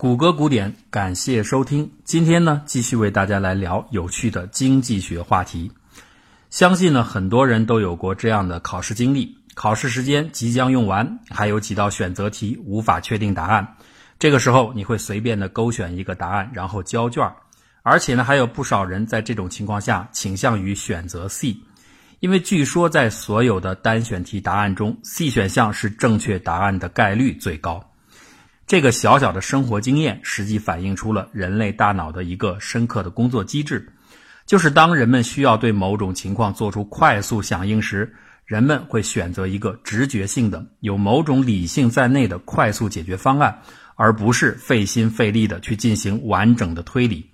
谷歌古典，感谢收听。今天呢，继续为大家来聊有趣的经济学话题。相信呢，很多人都有过这样的考试经历：考试时间即将用完，还有几道选择题无法确定答案。这个时候，你会随便的勾选一个答案，然后交卷。而且呢，还有不少人在这种情况下倾向于选择 C，因为据说在所有的单选题答案中，C 选项是正确答案的概率最高。这个小小的生活经验，实际反映出了人类大脑的一个深刻的工作机制，就是当人们需要对某种情况做出快速响应时，人们会选择一个直觉性的、有某种理性在内的快速解决方案，而不是费心费力的去进行完整的推理。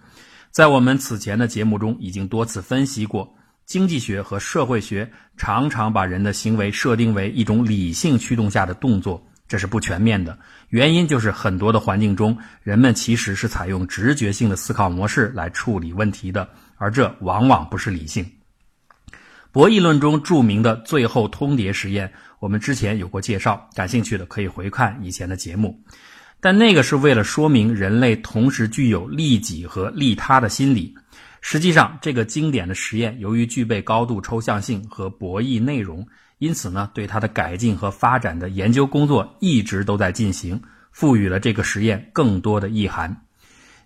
在我们此前的节目中，已经多次分析过，经济学和社会学常常把人的行为设定为一种理性驱动下的动作。这是不全面的，原因就是很多的环境中，人们其实是采用直觉性的思考模式来处理问题的，而这往往不是理性。博弈论中著名的最后通牒实验，我们之前有过介绍，感兴趣的可以回看以前的节目。但那个是为了说明人类同时具有利己和利他的心理。实际上，这个经典的实验由于具备高度抽象性和博弈内容。因此呢，对它的改进和发展的研究工作一直都在进行，赋予了这个实验更多的意涵。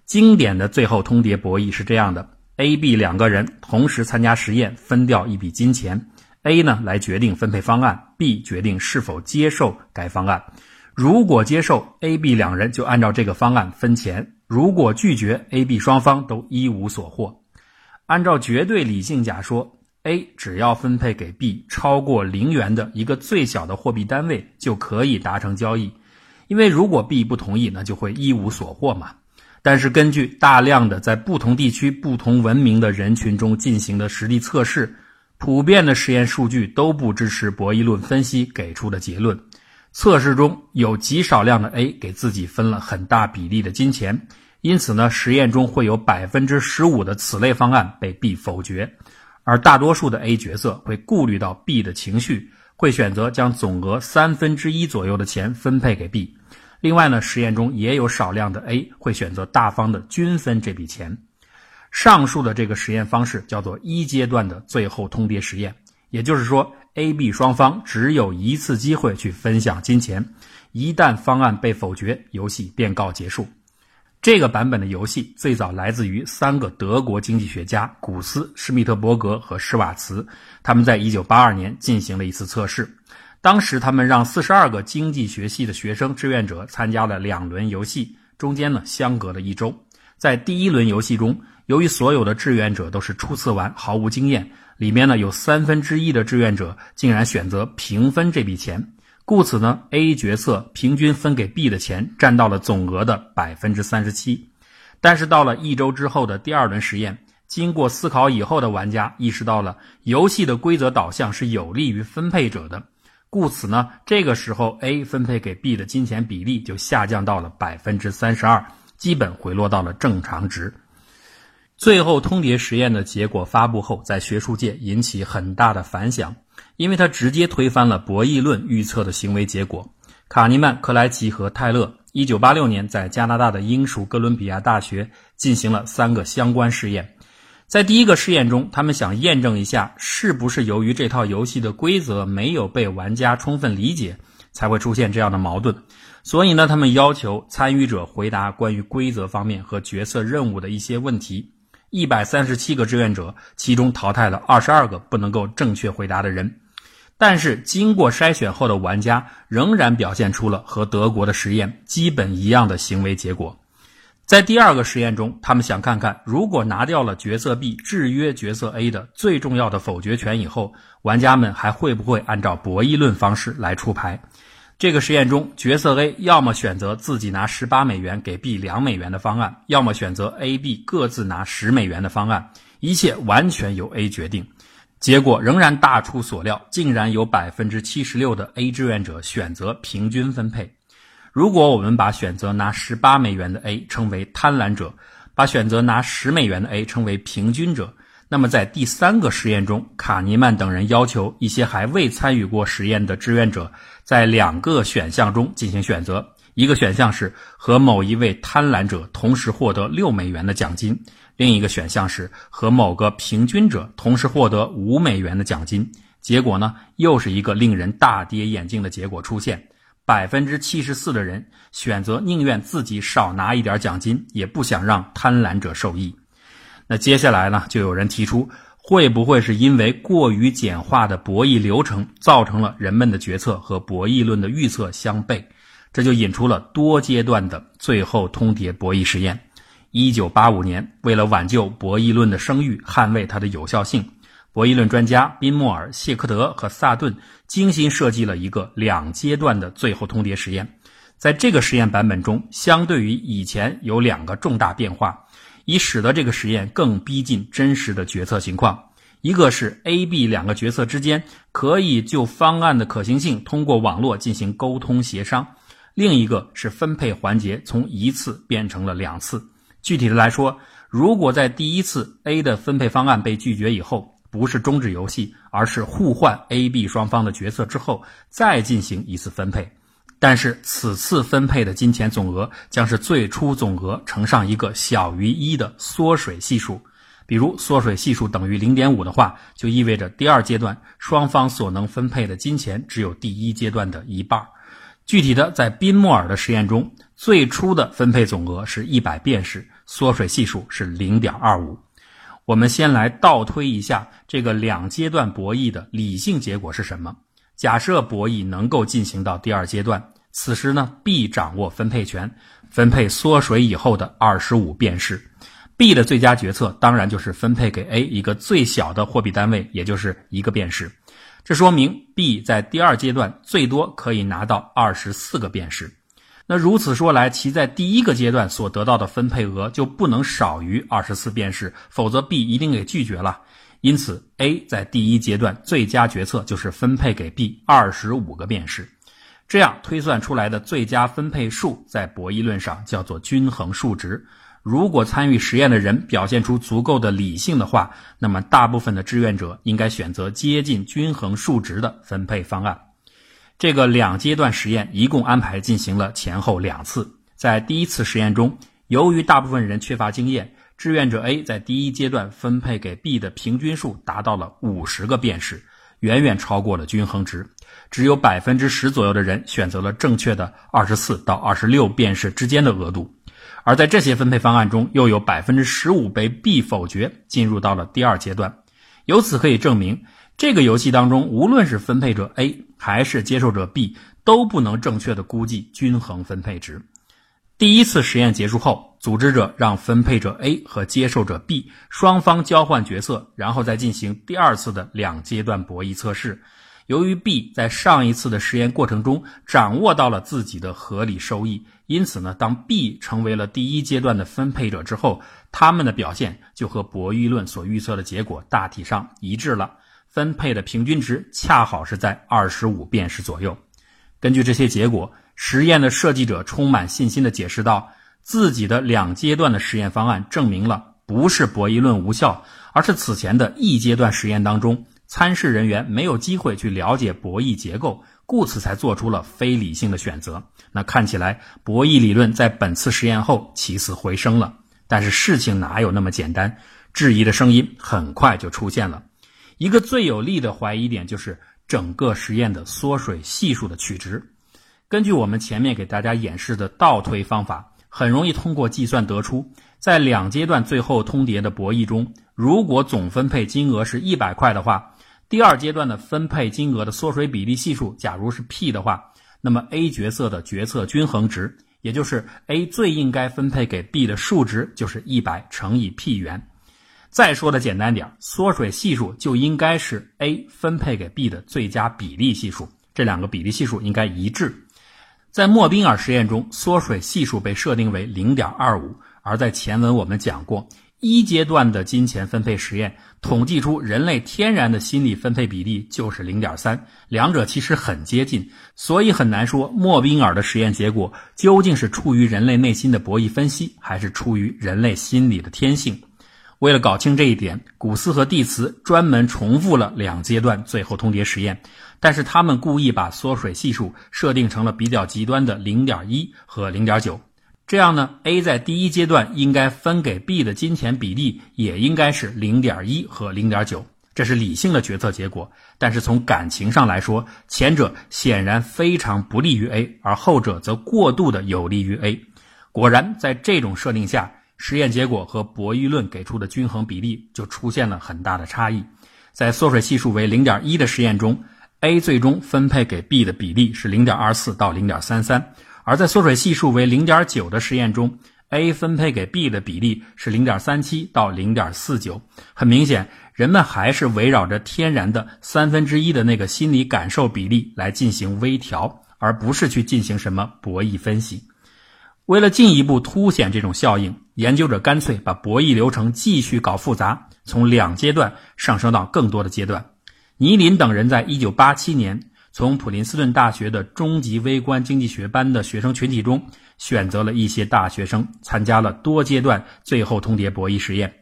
经典的最后通牒博弈是这样的：A、B 两个人同时参加实验，分掉一笔金钱，A 呢来决定分配方案，B 决定是否接受该方案。如果接受，A、B 两人就按照这个方案分钱；如果拒绝，A、B 双方都一无所获。按照绝对理性假说。A 只要分配给 B 超过零元的一个最小的货币单位，就可以达成交易。因为如果 B 不同意，那就会一无所获嘛。但是根据大量的在不同地区、不同文明的人群中进行的实地测试，普遍的实验数据都不支持博弈论分析给出的结论。测试中有极少量的 A 给自己分了很大比例的金钱，因此呢，实验中会有百分之十五的此类方案被 B 否决。而大多数的 A 角色会顾虑到 B 的情绪，会选择将总额三分之一左右的钱分配给 B。另外呢，实验中也有少量的 A 会选择大方的均分这笔钱。上述的这个实验方式叫做一阶段的最后通牒实验，也就是说，A、B 双方只有一次机会去分享金钱，一旦方案被否决，游戏便告结束。这个版本的游戏最早来自于三个德国经济学家古斯、施密特伯格和施瓦茨。他们在1982年进行了一次测试。当时，他们让42个经济学系的学生志愿者参加了两轮游戏，中间呢相隔了一周。在第一轮游戏中，由于所有的志愿者都是初次玩，毫无经验，里面呢有三分之一的志愿者竟然选择平分这笔钱。故此呢，A 角色平均分给 B 的钱占到了总额的百分之三十七。但是到了一周之后的第二轮实验，经过思考以后的玩家意识到了游戏的规则导向是有利于分配者的，故此呢，这个时候 A 分配给 B 的金钱比例就下降到了百分之三十二，基本回落到了正常值。最后通牒实验的结果发布后，在学术界引起很大的反响。因为他直接推翻了博弈论预测的行为结果。卡尼曼、克莱奇和泰勒1986年在加拿大的英属哥伦比亚大学进行了三个相关试验。在第一个试验中，他们想验证一下是不是由于这套游戏的规则没有被玩家充分理解，才会出现这样的矛盾。所以呢，他们要求参与者回答关于规则方面和角色任务的一些问题。一百三十七个志愿者，其中淘汰了二十二个不能够正确回答的人。但是经过筛选后的玩家仍然表现出了和德国的实验基本一样的行为结果。在第二个实验中，他们想看看如果拿掉了角色 B 制约角色 A 的最重要的否决权以后，玩家们还会不会按照博弈论方式来出牌。这个实验中，角色 A 要么选择自己拿十八美元给 B 两美元的方案，要么选择 A、B 各自拿十美元的方案，一切完全由 A 决定。结果仍然大出所料，竟然有百分之七十六的 A 志愿者选择平均分配。如果我们把选择拿十八美元的 A 称为贪婪者，把选择拿十美元的 A 称为平均者，那么在第三个实验中，卡尼曼等人要求一些还未参与过实验的志愿者在两个选项中进行选择，一个选项是和某一位贪婪者同时获得六美元的奖金，另一个选项是和某个平均者同时获得五美元的奖金。结果呢，又是一个令人大跌眼镜的结果出现：百分之七十四的人选择宁愿自己少拿一点奖金，也不想让贪婪者受益。那接下来呢，就有人提出，会不会是因为过于简化的博弈流程，造成了人们的决策和博弈论的预测相悖？这就引出了多阶段的最后通牒博弈实验。一九八五年，为了挽救博弈论的声誉，捍卫它的有效性。博弈论专家宾莫尔、谢克德和萨顿精心设计了一个两阶段的最后通牒实验。在这个实验版本中，相对于以前有两个重大变化，以使得这个实验更逼近真实的决策情况。一个是 A、B 两个决策之间可以就方案的可行性通过网络进行沟通协商；另一个是分配环节从一次变成了两次。具体的来说，如果在第一次 A 的分配方案被拒绝以后，不是终止游戏，而是互换 A、B 双方的决策之后再进行一次分配。但是此次分配的金钱总额将是最初总额乘上一个小于一的缩水系数。比如缩水系数等于零点五的话，就意味着第二阶段双方所能分配的金钱只有第一阶段的一半。具体的，在宾莫尔的实验中，最初的分配总额是一百便士，缩水系数是零点二五。我们先来倒推一下这个两阶段博弈的理性结果是什么？假设博弈能够进行到第二阶段，此时呢，B 掌握分配权，分配缩水以后的二十五便士。B 的最佳决策当然就是分配给 A 一个最小的货币单位，也就是一个便士。这说明 B 在第二阶段最多可以拿到二十四个便士。那如此说来，其在第一个阶段所得到的分配额就不能少于二十四便士，否则 B 一定给拒绝了。因此，A 在第一阶段最佳决策就是分配给 B 二十五个便士，这样推算出来的最佳分配数在博弈论上叫做均衡数值。如果参与实验的人表现出足够的理性的话，那么大部分的志愿者应该选择接近均衡数值的分配方案。这个两阶段实验一共安排进行了前后两次。在第一次实验中，由于大部分人缺乏经验，志愿者 A 在第一阶段分配给 B 的平均数达到了五十个便士，远远超过了均衡值。只有百分之十左右的人选择了正确的二十四到二十六便士之间的额度，而在这些分配方案中，又有百分之十五被 B 否决，进入到了第二阶段。由此可以证明。这个游戏当中，无论是分配者 A 还是接受者 B，都不能正确的估计均衡分配值。第一次实验结束后，组织者让分配者 A 和接受者 B 双方交换角色，然后再进行第二次的两阶段博弈测试。由于 B 在上一次的实验过程中掌握到了自己的合理收益，因此呢，当 B 成为了第一阶段的分配者之后，他们的表现就和博弈论所预测的结果大体上一致了。分配的平均值恰好是在二十五便士左右。根据这些结果，实验的设计者充满信心地解释道：“自己的两阶段的实验方案证明了不是博弈论无效，而是此前的一阶段实验当中，参试人员没有机会去了解博弈结构，故此才做出了非理性的选择。那看起来博弈理论在本次实验后起死回生了。但是事情哪有那么简单？质疑的声音很快就出现了。”一个最有力的怀疑点就是整个实验的缩水系数的取值。根据我们前面给大家演示的倒推方法，很容易通过计算得出，在两阶段最后通牒的博弈中，如果总分配金额是一百块的话，第二阶段的分配金额的缩水比例系数假如是 p 的话，那么 A 角色的决策均衡值，也就是 A 最应该分配给 B 的数值，就是一百乘以 p 元。再说的简单点，缩水系数就应该是 A 分配给 B 的最佳比例系数，这两个比例系数应该一致。在莫宾尔实验中，缩水系数被设定为零点二五，而在前文我们讲过，一阶段的金钱分配实验统计出人类天然的心理分配比例就是零点三，两者其实很接近，所以很难说莫宾尔的实验结果究竟是出于人类内心的博弈分析，还是出于人类心理的天性。为了搞清这一点，古斯和蒂茨专门重复了两阶段最后通牒实验，但是他们故意把缩水系数设定成了比较极端的零点一和零点九。这样呢，A 在第一阶段应该分给 B 的金钱比例也应该是零点一和零点九，这是理性的决策结果。但是从感情上来说，前者显然非常不利于 A，而后者则过度的有利于 A。果然，在这种设定下，实验结果和博弈论给出的均衡比例就出现了很大的差异。在缩水系数为零点一的实验中，A 最终分配给 B 的比例是零点二四到零点三三。而在缩水系数为零点九的实验中，A 分配给 B 的比例是零点三七到零点四九。很明显，人们还是围绕着天然的三分之一的那个心理感受比例来进行微调，而不是去进行什么博弈分析。为了进一步凸显这种效应，研究者干脆把博弈流程继续搞复杂，从两阶段上升到更多的阶段。尼林等人在一九八七年。从普林斯顿大学的中级微观经济学班的学生群体中，选择了一些大学生参加了多阶段最后通牒博弈实验。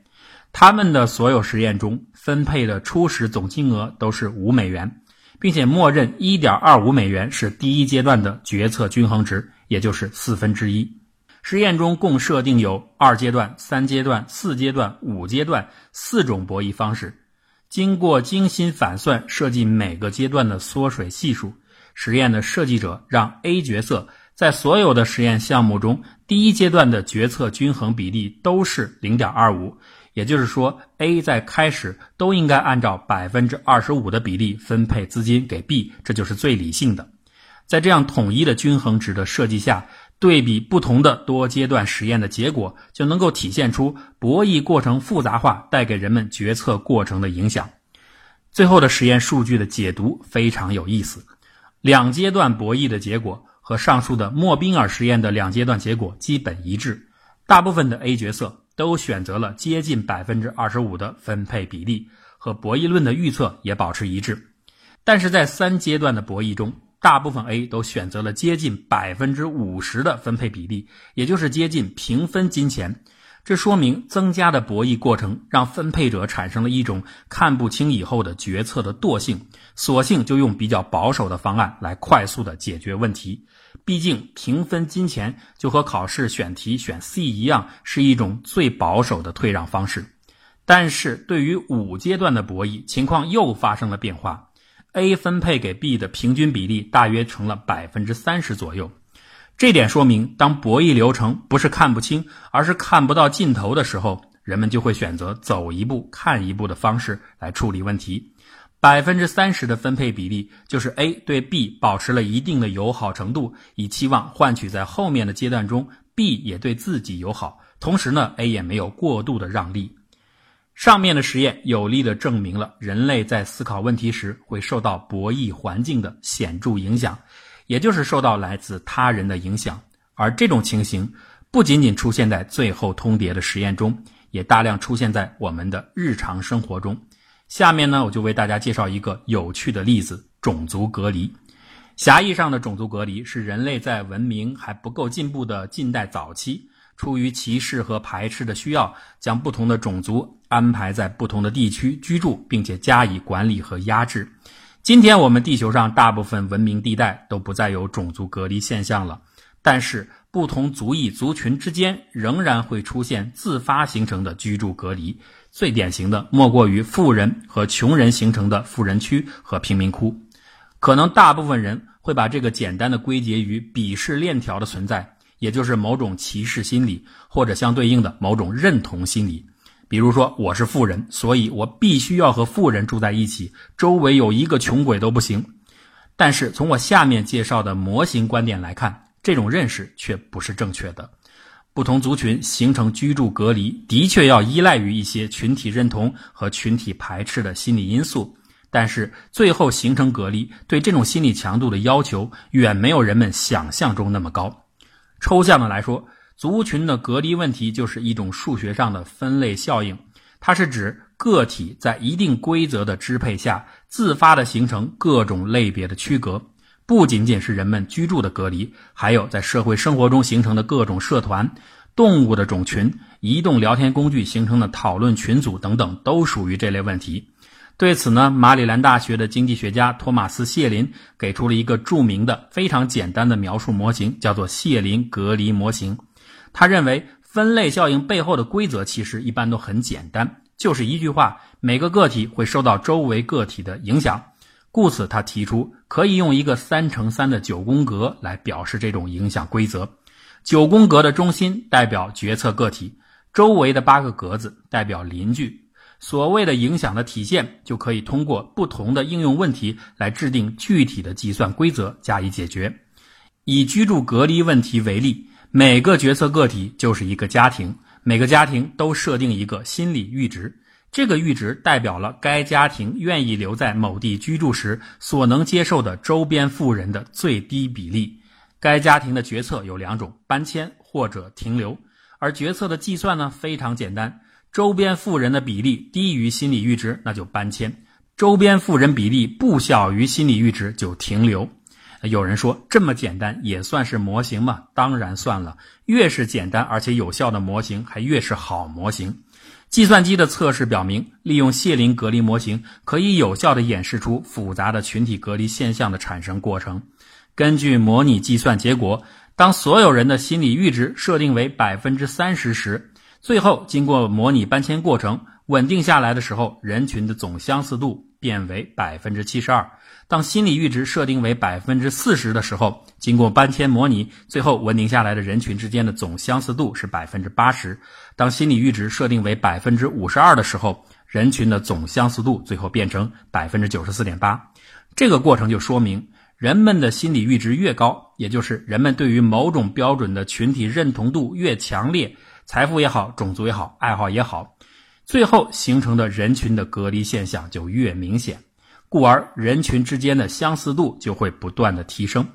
他们的所有实验中分配的初始总金额都是五美元，并且默认一点二五美元是第一阶段的决策均衡值，也就是四分之一。实验中共设定有二阶段、三阶段、四阶段、五阶段四种博弈方式。经过精心反算，设计每个阶段的缩水系数。实验的设计者让 A 角色在所有的实验项目中，第一阶段的决策均衡比例都是零点二五，也就是说，A 在开始都应该按照百分之二十五的比例分配资金给 B，这就是最理性的。在这样统一的均衡值的设计下。对比不同的多阶段实验的结果，就能够体现出博弈过程复杂化带给人们决策过程的影响。最后的实验数据的解读非常有意思，两阶段博弈的结果和上述的莫宾尔实验的两阶段结果基本一致，大部分的 A 角色都选择了接近百分之二十五的分配比例，和博弈论的预测也保持一致。但是在三阶段的博弈中，大部分 A 都选择了接近百分之五十的分配比例，也就是接近平分金钱。这说明增加的博弈过程让分配者产生了一种看不清以后的决策的惰性，索性就用比较保守的方案来快速的解决问题。毕竟平分金钱就和考试选题选 C 一样，是一种最保守的退让方式。但是对于五阶段的博弈，情况又发生了变化。A 分配给 B 的平均比例大约成了百分之三十左右，这点说明，当博弈流程不是看不清，而是看不到尽头的时候，人们就会选择走一步看一步的方式来处理问题。百分之三十的分配比例，就是 A 对 B 保持了一定的友好程度，以期望换取在后面的阶段中 B 也对自己友好，同时呢，A 也没有过度的让利。上面的实验有力地证明了人类在思考问题时会受到博弈环境的显著影响，也就是受到来自他人的影响。而这种情形不仅仅出现在最后通牒的实验中，也大量出现在我们的日常生活中。下面呢，我就为大家介绍一个有趣的例子：种族隔离。狭义上的种族隔离是人类在文明还不够进步的近代早期。出于歧视和排斥的需要，将不同的种族安排在不同的地区居住，并且加以管理和压制。今天我们地球上大部分文明地带都不再有种族隔离现象了，但是不同族裔族群之间仍然会出现自发形成的居住隔离。最典型的莫过于富人和穷人形成的富人区和贫民窟。可能大部分人会把这个简单的归结于鄙视链条的存在。也就是某种歧视心理，或者相对应的某种认同心理。比如说，我是富人，所以我必须要和富人住在一起，周围有一个穷鬼都不行。但是从我下面介绍的模型观点来看，这种认识却不是正确的。不同族群形成居住隔离，的确要依赖于一些群体认同和群体排斥的心理因素，但是最后形成隔离，对这种心理强度的要求远没有人们想象中那么高。抽象的来说，族群的隔离问题就是一种数学上的分类效应，它是指个体在一定规则的支配下，自发的形成各种类别的区隔。不仅仅是人们居住的隔离，还有在社会生活中形成的各种社团。动物的种群、移动聊天工具形成的讨论群组等等，都属于这类问题。对此呢，马里兰大学的经济学家托马斯·谢林给出了一个著名的、非常简单的描述模型，叫做谢林隔离模型。他认为，分类效应背后的规则其实一般都很简单，就是一句话：每个个体会受到周围个体的影响。故此，他提出可以用一个三乘三的九宫格来表示这种影响规则。九宫格的中心代表决策个体，周围的八个格子代表邻居。所谓的影响的体现，就可以通过不同的应用问题来制定具体的计算规则加以解决。以居住隔离问题为例，每个决策个体就是一个家庭，每个家庭都设定一个心理阈值，这个阈值代表了该家庭愿意留在某地居住时所能接受的周边富人的最低比例。该家庭的决策有两种：搬迁或者停留。而决策的计算呢，非常简单。周边富人的比例低于心理阈值，那就搬迁；周边富人比例不小于心理阈值，就停留。有人说这么简单也算是模型吗？当然算了。越是简单而且有效的模型，还越是好模型。计算机的测试表明，利用谢林隔离模型可以有效地演示出复杂的群体隔离现象的产生过程。根据模拟计算结果，当所有人的心理阈值设定为百分之三十时，最后，经过模拟搬迁过程稳定下来的时候，人群的总相似度变为百分之七十二。当心理阈值设定为百分之四十的时候，经过搬迁模拟，最后稳定下来的人群之间的总相似度是百分之八十。当心理阈值设定为百分之五十二的时候，人群的总相似度最后变成百分之九十四点八。这个过程就说明，人们的心理阈值越高，也就是人们对于某种标准的群体认同度越强烈。财富也好，种族也好，爱好也好，最后形成的人群的隔离现象就越明显，故而人群之间的相似度就会不断的提升。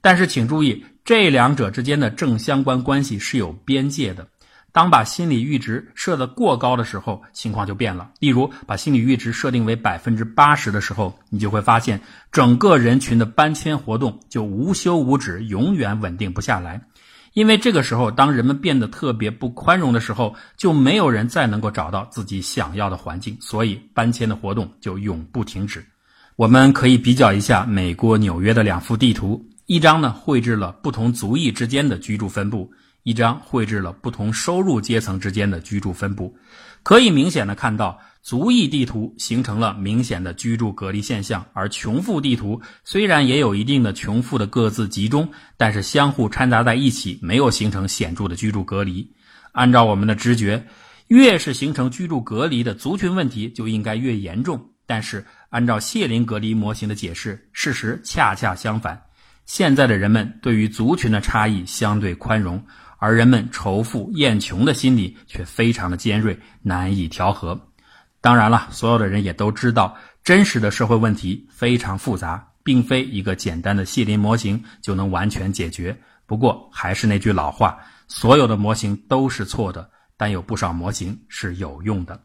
但是请注意，这两者之间的正相关关系是有边界的。当把心理阈值设得过高的时候，情况就变了。例如，把心理阈值设定为百分之八十的时候，你就会发现整个人群的搬迁活动就无休无止，永远稳定不下来。因为这个时候，当人们变得特别不宽容的时候，就没有人再能够找到自己想要的环境，所以搬迁的活动就永不停止。我们可以比较一下美国纽约的两幅地图，一张呢绘制了不同族裔之间的居住分布，一张绘制了不同收入阶层之间的居住分布。可以明显的看到。族裔地图形成了明显的居住隔离现象，而穷富地图虽然也有一定的穷富的各自集中，但是相互掺杂在一起，没有形成显著的居住隔离。按照我们的直觉，越是形成居住隔离的族群问题，就应该越严重。但是按照谢林隔离模型的解释，事实恰恰相反。现在的人们对于族群的差异相对宽容，而人们仇富厌穷的心理却非常的尖锐，难以调和。当然了，所有的人也都知道，真实的社会问题非常复杂，并非一个简单的谢林模型就能完全解决。不过，还是那句老话，所有的模型都是错的，但有不少模型是有用的。